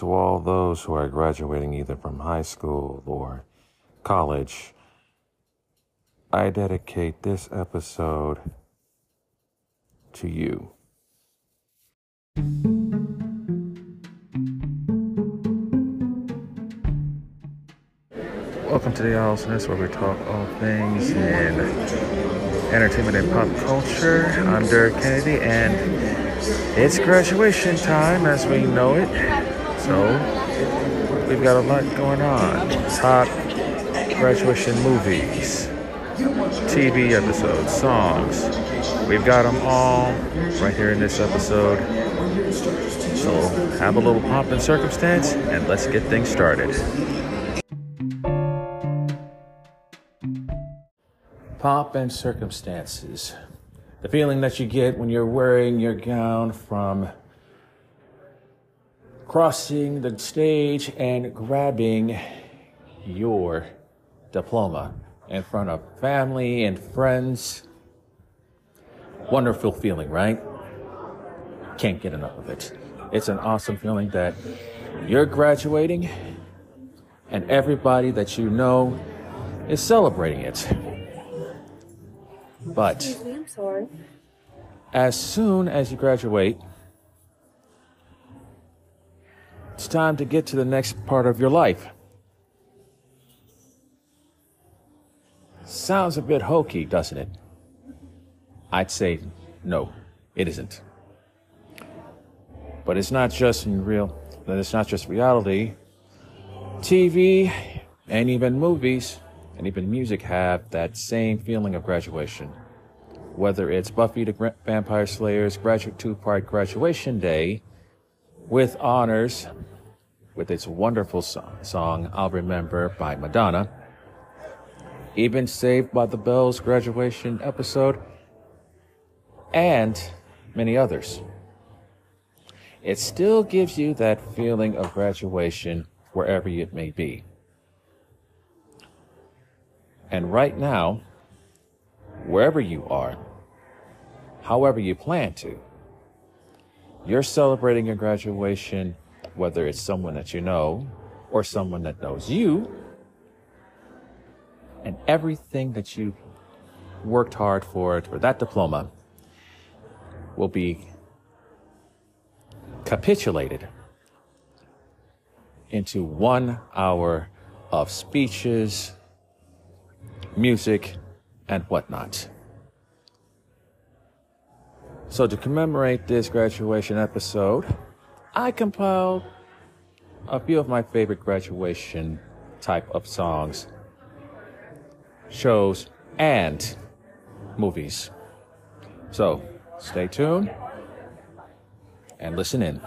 to all those who are graduating either from high school or college, I dedicate this episode to you. Welcome to the Awesomeness, where we talk all things in entertainment and pop culture. I'm Derek Kennedy, and it's graduation time as we know it. So, we've got a lot going on. Top graduation movies, TV episodes, songs. We've got them all right here in this episode. So, have a little pomp and circumstance, and let's get things started. Pomp and circumstances. The feeling that you get when you're wearing your gown from crossing the stage and grabbing your diploma in front of family and friends. Wonderful feeling, right? Can't get enough of it. It's an awesome feeling that you're graduating and everybody that you know is celebrating it. But sorry. as soon as you graduate, it's time to get to the next part of your life. Sounds a bit hokey, doesn't it? I'd say no, it isn't. But it's not just in real, it's not just reality. TV and even movies and even music have that same feeling of graduation. Whether it's Buffy the Vampire Slayer's graduate two-part graduation day with honors with its wonderful song, song I'll Remember by Madonna, even Saved by the Bell's graduation episode, and many others. It still gives you that feeling of graduation wherever it may be. And right now, wherever you are, however you plan to, you're celebrating your graduation, whether it's someone that you know or someone that knows you, and everything that you worked hard for, for that diploma, will be capitulated into one hour of speeches, music, and whatnot. So, to commemorate this graduation episode, I compiled a few of my favorite graduation type of songs, shows, and movies. So, stay tuned and listen in.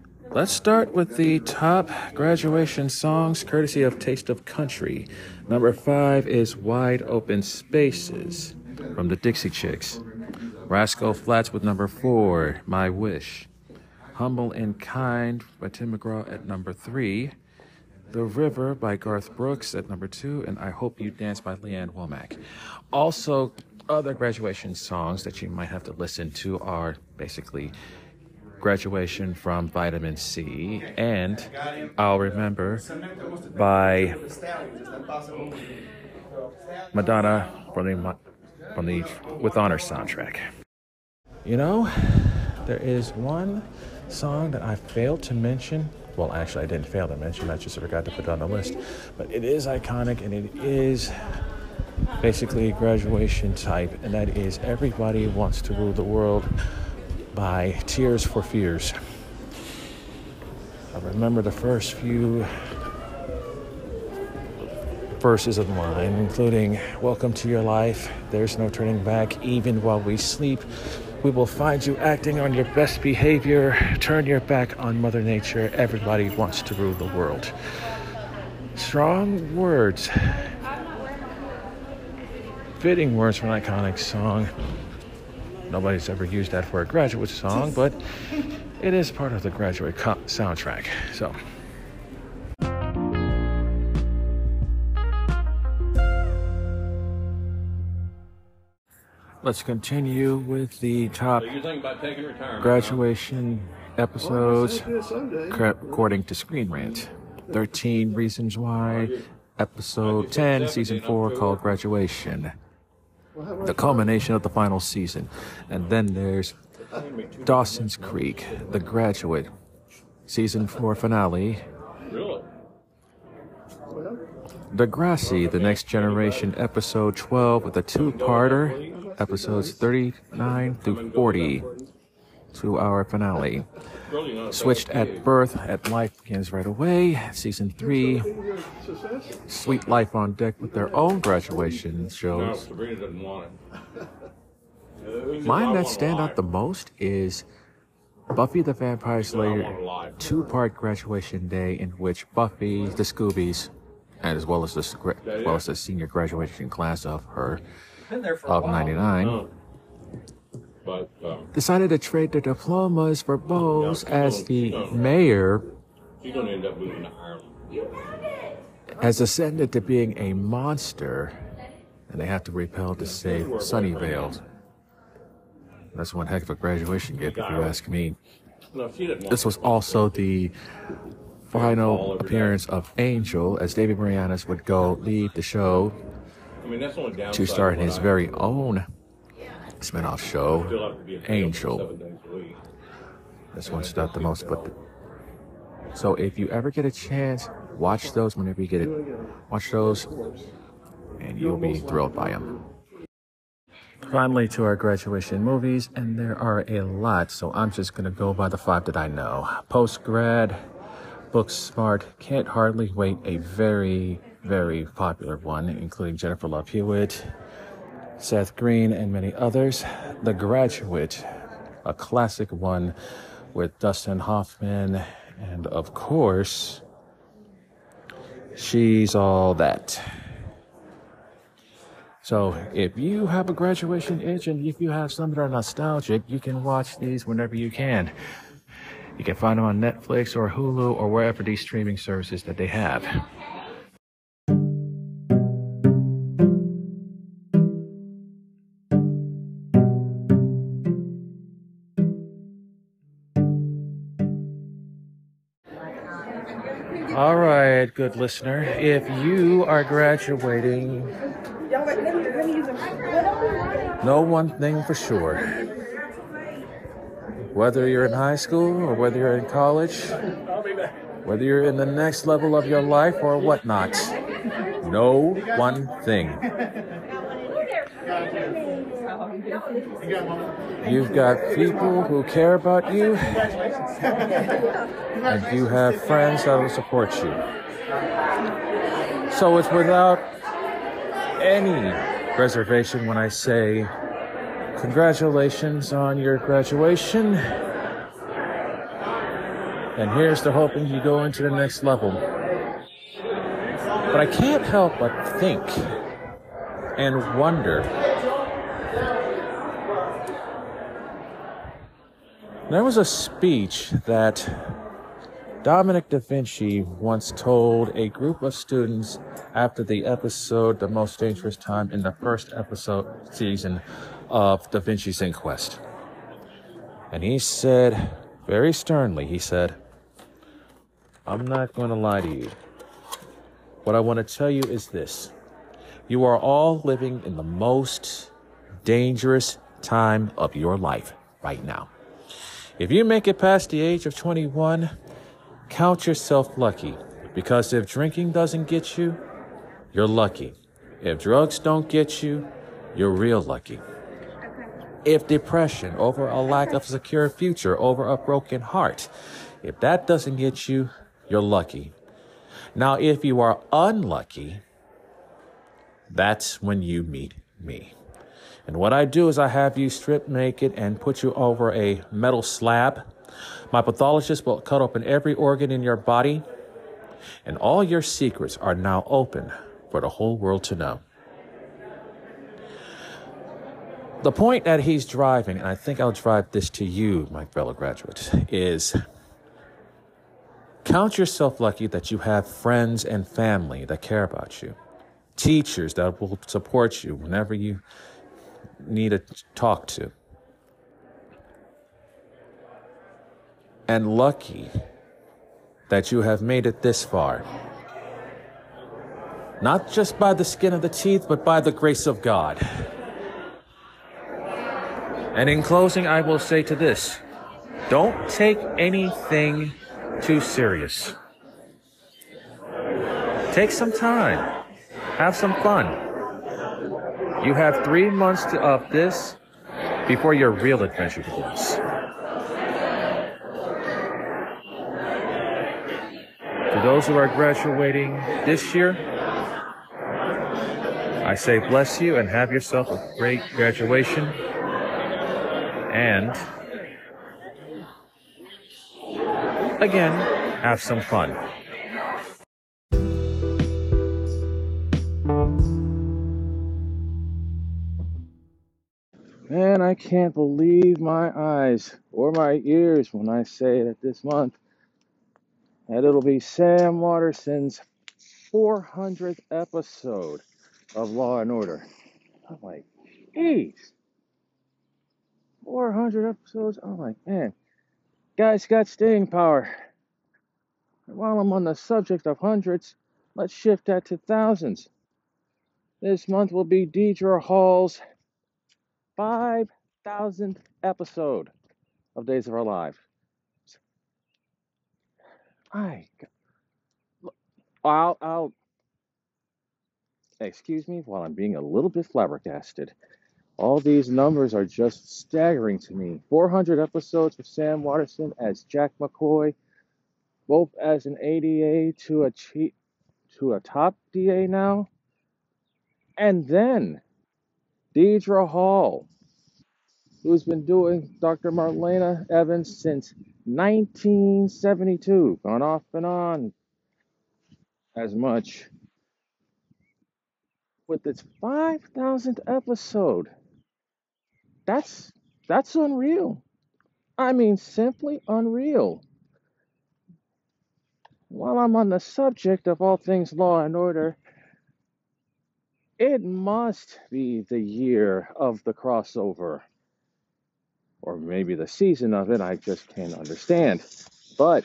Let's start with the top graduation songs courtesy of Taste of Country. Number five is Wide Open Spaces from the Dixie Chicks. Rascal Flatts with number four, My Wish. Humble and Kind by Tim McGraw at number three. The River by Garth Brooks at number two, and I Hope You Dance by Lee Ann Womack. Also, other graduation songs that you might have to listen to are basically Graduation from Vitamin C and I'll Remember by Madonna from the, from the With Honor soundtrack. You know, there is one song that I failed to mention. Well, actually, I didn't fail to mention, I just forgot to put it on the list. But it is iconic and it is basically a graduation type, and that is Everybody Wants to Rule the World by Tears for Fears. I remember the first few verses of mine, including Welcome to your life, there's no turning back, even while we sleep. We will find you acting on your best behavior. Turn your back on Mother Nature. Everybody wants to rule the world. Strong words. Fitting words for an iconic song. Nobody's ever used that for a graduate song, but it is part of the graduate co- soundtrack. So. let's continue with the top graduation episodes according to Screen Rant. 13 Reasons Why, episode 10, season 4, called Graduation. The culmination of the final season. And then there's Dawson's Creek, The Graduate, season 4 finale. Degrassi, The Next Generation, episode 12, with a two parter, episodes 39 through 40, two hour finale. Switched at birth, at life begins right away. Season three, Suite Life on Deck with their own graduation shows. Mine that stand out the most is Buffy the Vampire Slayer two part graduation day in which Buffy, the Scoobies, and as well as the as well as the senior graduation class of her of '99 but, um, decided to trade their diplomas for bows as the mayor. has ascended to being a monster and they have to repel to save Sunnydale. That's one heck of a graduation gift, if you ask me. This was also the final appearance of Angel, as David Boreanaz would go leave the show to start his very own spinoff show, Angel. This one's not the most, but so if you ever get a chance, watch those whenever you get it. Watch those, and you'll be thrilled by them. Finally, to our graduation movies, and there are a lot, so I'm just gonna go by the five that I know. Post grad, Book Smart, Can't Hardly Wait, a very, very popular one, including Jennifer Love Hewitt, Seth Green, and many others. The Graduate, a classic one with Dustin Hoffman, and of course, She's All That. So, if you have a graduation itch and if you have some that are nostalgic, you can watch these whenever you can. You can find them on Netflix or Hulu or wherever these streaming services that they have. Good listener. If you are graduating, know one thing for sure. Whether you're in high school or whether you're in college, whether you're in the next level of your life or whatnot, know one thing. You've got people who care about you, and you have friends that will support you. So it's without any reservation when I say, Congratulations on your graduation. And here's to hoping you go into the next level. But I can't help but think and wonder There was a speech that Dominic Da Vinci once told a group of students after the episode The Most Dangerous Time in the first episode season of Da Vinci's Inquest. And he said, very sternly, he said, I'm not going to lie to you. What I want to tell you is this you are all living in the most dangerous time of your life right now. If you make it past the age of 21, count yourself lucky because if drinking doesn't get you, you're lucky. If drugs don't get you, you're real lucky. If depression over a lack of secure future, over a broken heart, if that doesn't get you, you're lucky. Now, if you are unlucky, that's when you meet me. And what I do is I have you strip naked and put you over a metal slab. My pathologist will cut open every organ in your body, and all your secrets are now open for the whole world to know. The point that he's driving, and I think I'll drive this to you, my fellow graduates, is count yourself lucky that you have friends and family that care about you, teachers that will support you whenever you need to talk to. And lucky that you have made it this far. Not just by the skin of the teeth, but by the grace of God. And in closing, I will say to this don't take anything too serious. Take some time, have some fun. You have three months to, of this before your real adventure begins. For those who are graduating this year, I say bless you and have yourself a great graduation. And again, have some fun. Man, I can't believe my eyes or my ears when I say that this month that it'll be Sam Waterston's 400th episode of Law and Order. I'm like, geez, 400 episodes. I'm like, man, guy's got staying power. And while I'm on the subject of hundreds, let's shift that to thousands. This month will be Deidre Hall's 5,000th episode of Days of Our Lives. I, I'll, I'll, excuse me while I'm being a little bit flabbergasted. All these numbers are just staggering to me. 400 episodes for Sam Waterston as Jack McCoy, both as an ADA to a to a top DA now. And then Deidre Hall, who's been doing Dr. Marlena Evans since 1972, gone off and on as much. With its 5,000th episode, that's that's unreal. I mean, simply unreal. While I'm on the subject of all things law and order, it must be the year of the crossover. Or maybe the season of it, I just can't understand. But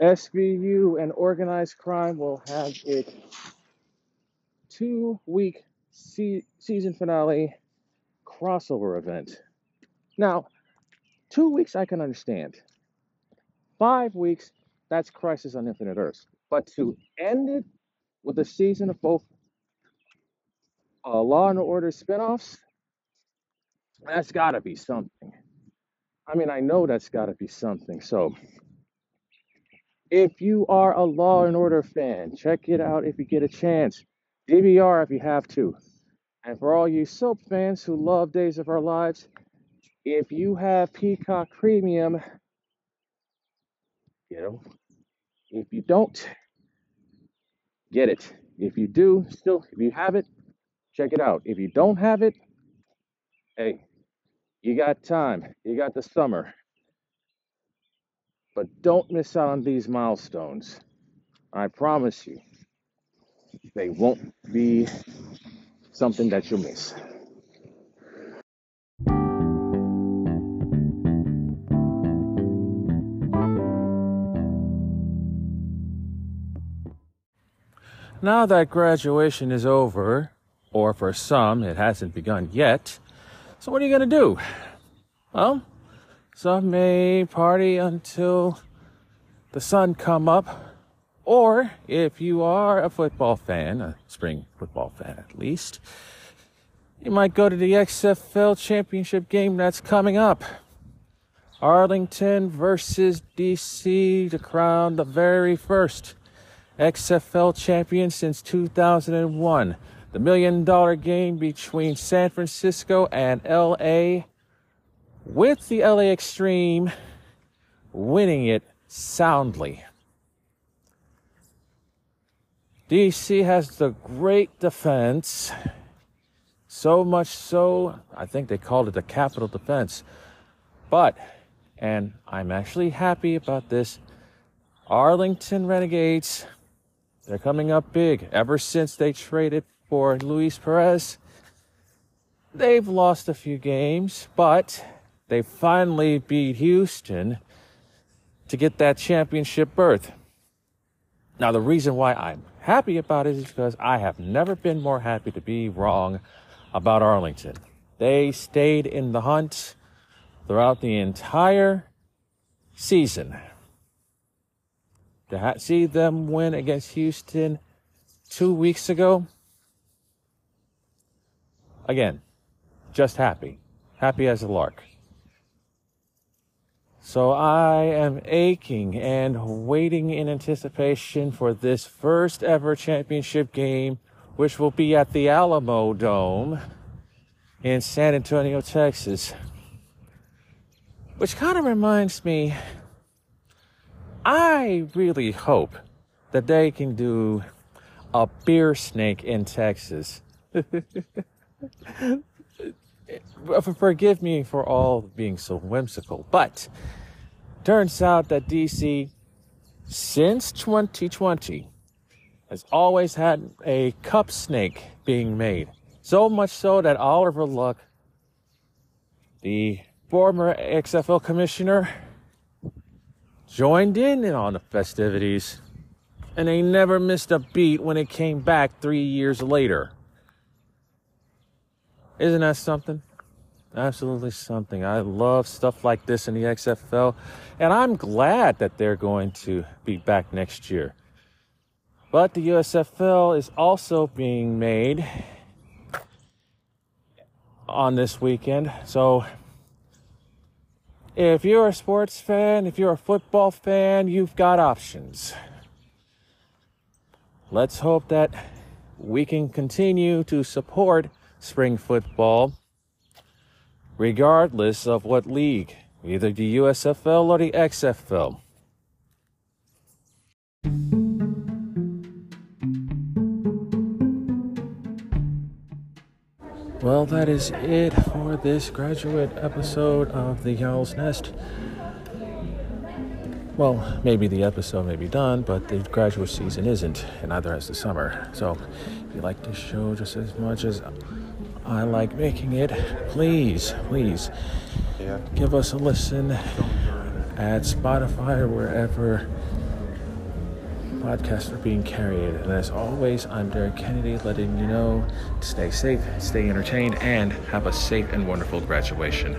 SVU and organized crime will have its two week se- season finale crossover event. Now, two weeks I can understand. Five weeks, that's Crisis on Infinite Earths. But to end it with a season of both uh, Law and Order spinoffs, that's got to be something. I mean, I know that's got to be something. So, if you are a Law and Order fan, check it out if you get a chance. DVR if you have to. And for all you soap fans who love Days of Our Lives, if you have Peacock Premium, you know, if you don't, get it. If you do, still, if you have it, check it out. If you don't have it, hey, you got time. You got the summer. But don't miss out on these milestones. I promise you, they won't be something that you'll miss. Now that graduation is over, or for some it hasn't begun yet, so what are you going to do? Well, some may party until the sun come up, or if you are a football fan, a spring football fan at least, you might go to the XFL championship game that's coming up. Arlington versus DC to crown the very first XFL champion since 2001. The million dollar game between San Francisco and LA, with the LA Xtreme winning it soundly. DC has the great defense, so much so, I think they called it the capital defense. But, and I'm actually happy about this, Arlington Renegades they're coming up big ever since they traded for Luis Perez. they've lost a few games, but they finally beat Houston to get that championship berth. Now, the reason why I'm happy about it is because I have never been more happy to be wrong about Arlington. They stayed in the hunt throughout the entire season. To see them win against Houston two weeks ago, again, just happy. Happy as a lark. So I am aching and waiting in anticipation for this first ever championship game, which will be at the Alamodome in San Antonio, Texas. Which kind of reminds me, I really hope that they can do a beer snake in Texas. Uh, forgive me for all being so whimsical, but turns out that DC, since 2020, has always had a cup snake being made. So much so that Oliver Luck, the former XFL commissioner, joined in on the festivities, and they never missed a beat when it came back three years later. Isn't that something? Absolutely something. I love stuff like this in the XFL, and I'm glad that they're going to be back next year. But the USFL is also being made on this weekend. So if you're a sports fan, if you're a football fan, you've got options. Let's hope that we can continue to support spring football regardless of what league, either the USFL or the XFL. Well, that is it for this graduate episode of The Owl's Nest. Well, maybe the episode may be done, but the graduate season isn't, and neither has the summer. So, if you like this show just as much as I like making it, please, please yeah. give us a listen at Spotify or wherever podcasts are being carried. And as always, I'm Derek Kennedy letting you know to stay safe, stay entertained, and have a safe and wonderful graduation.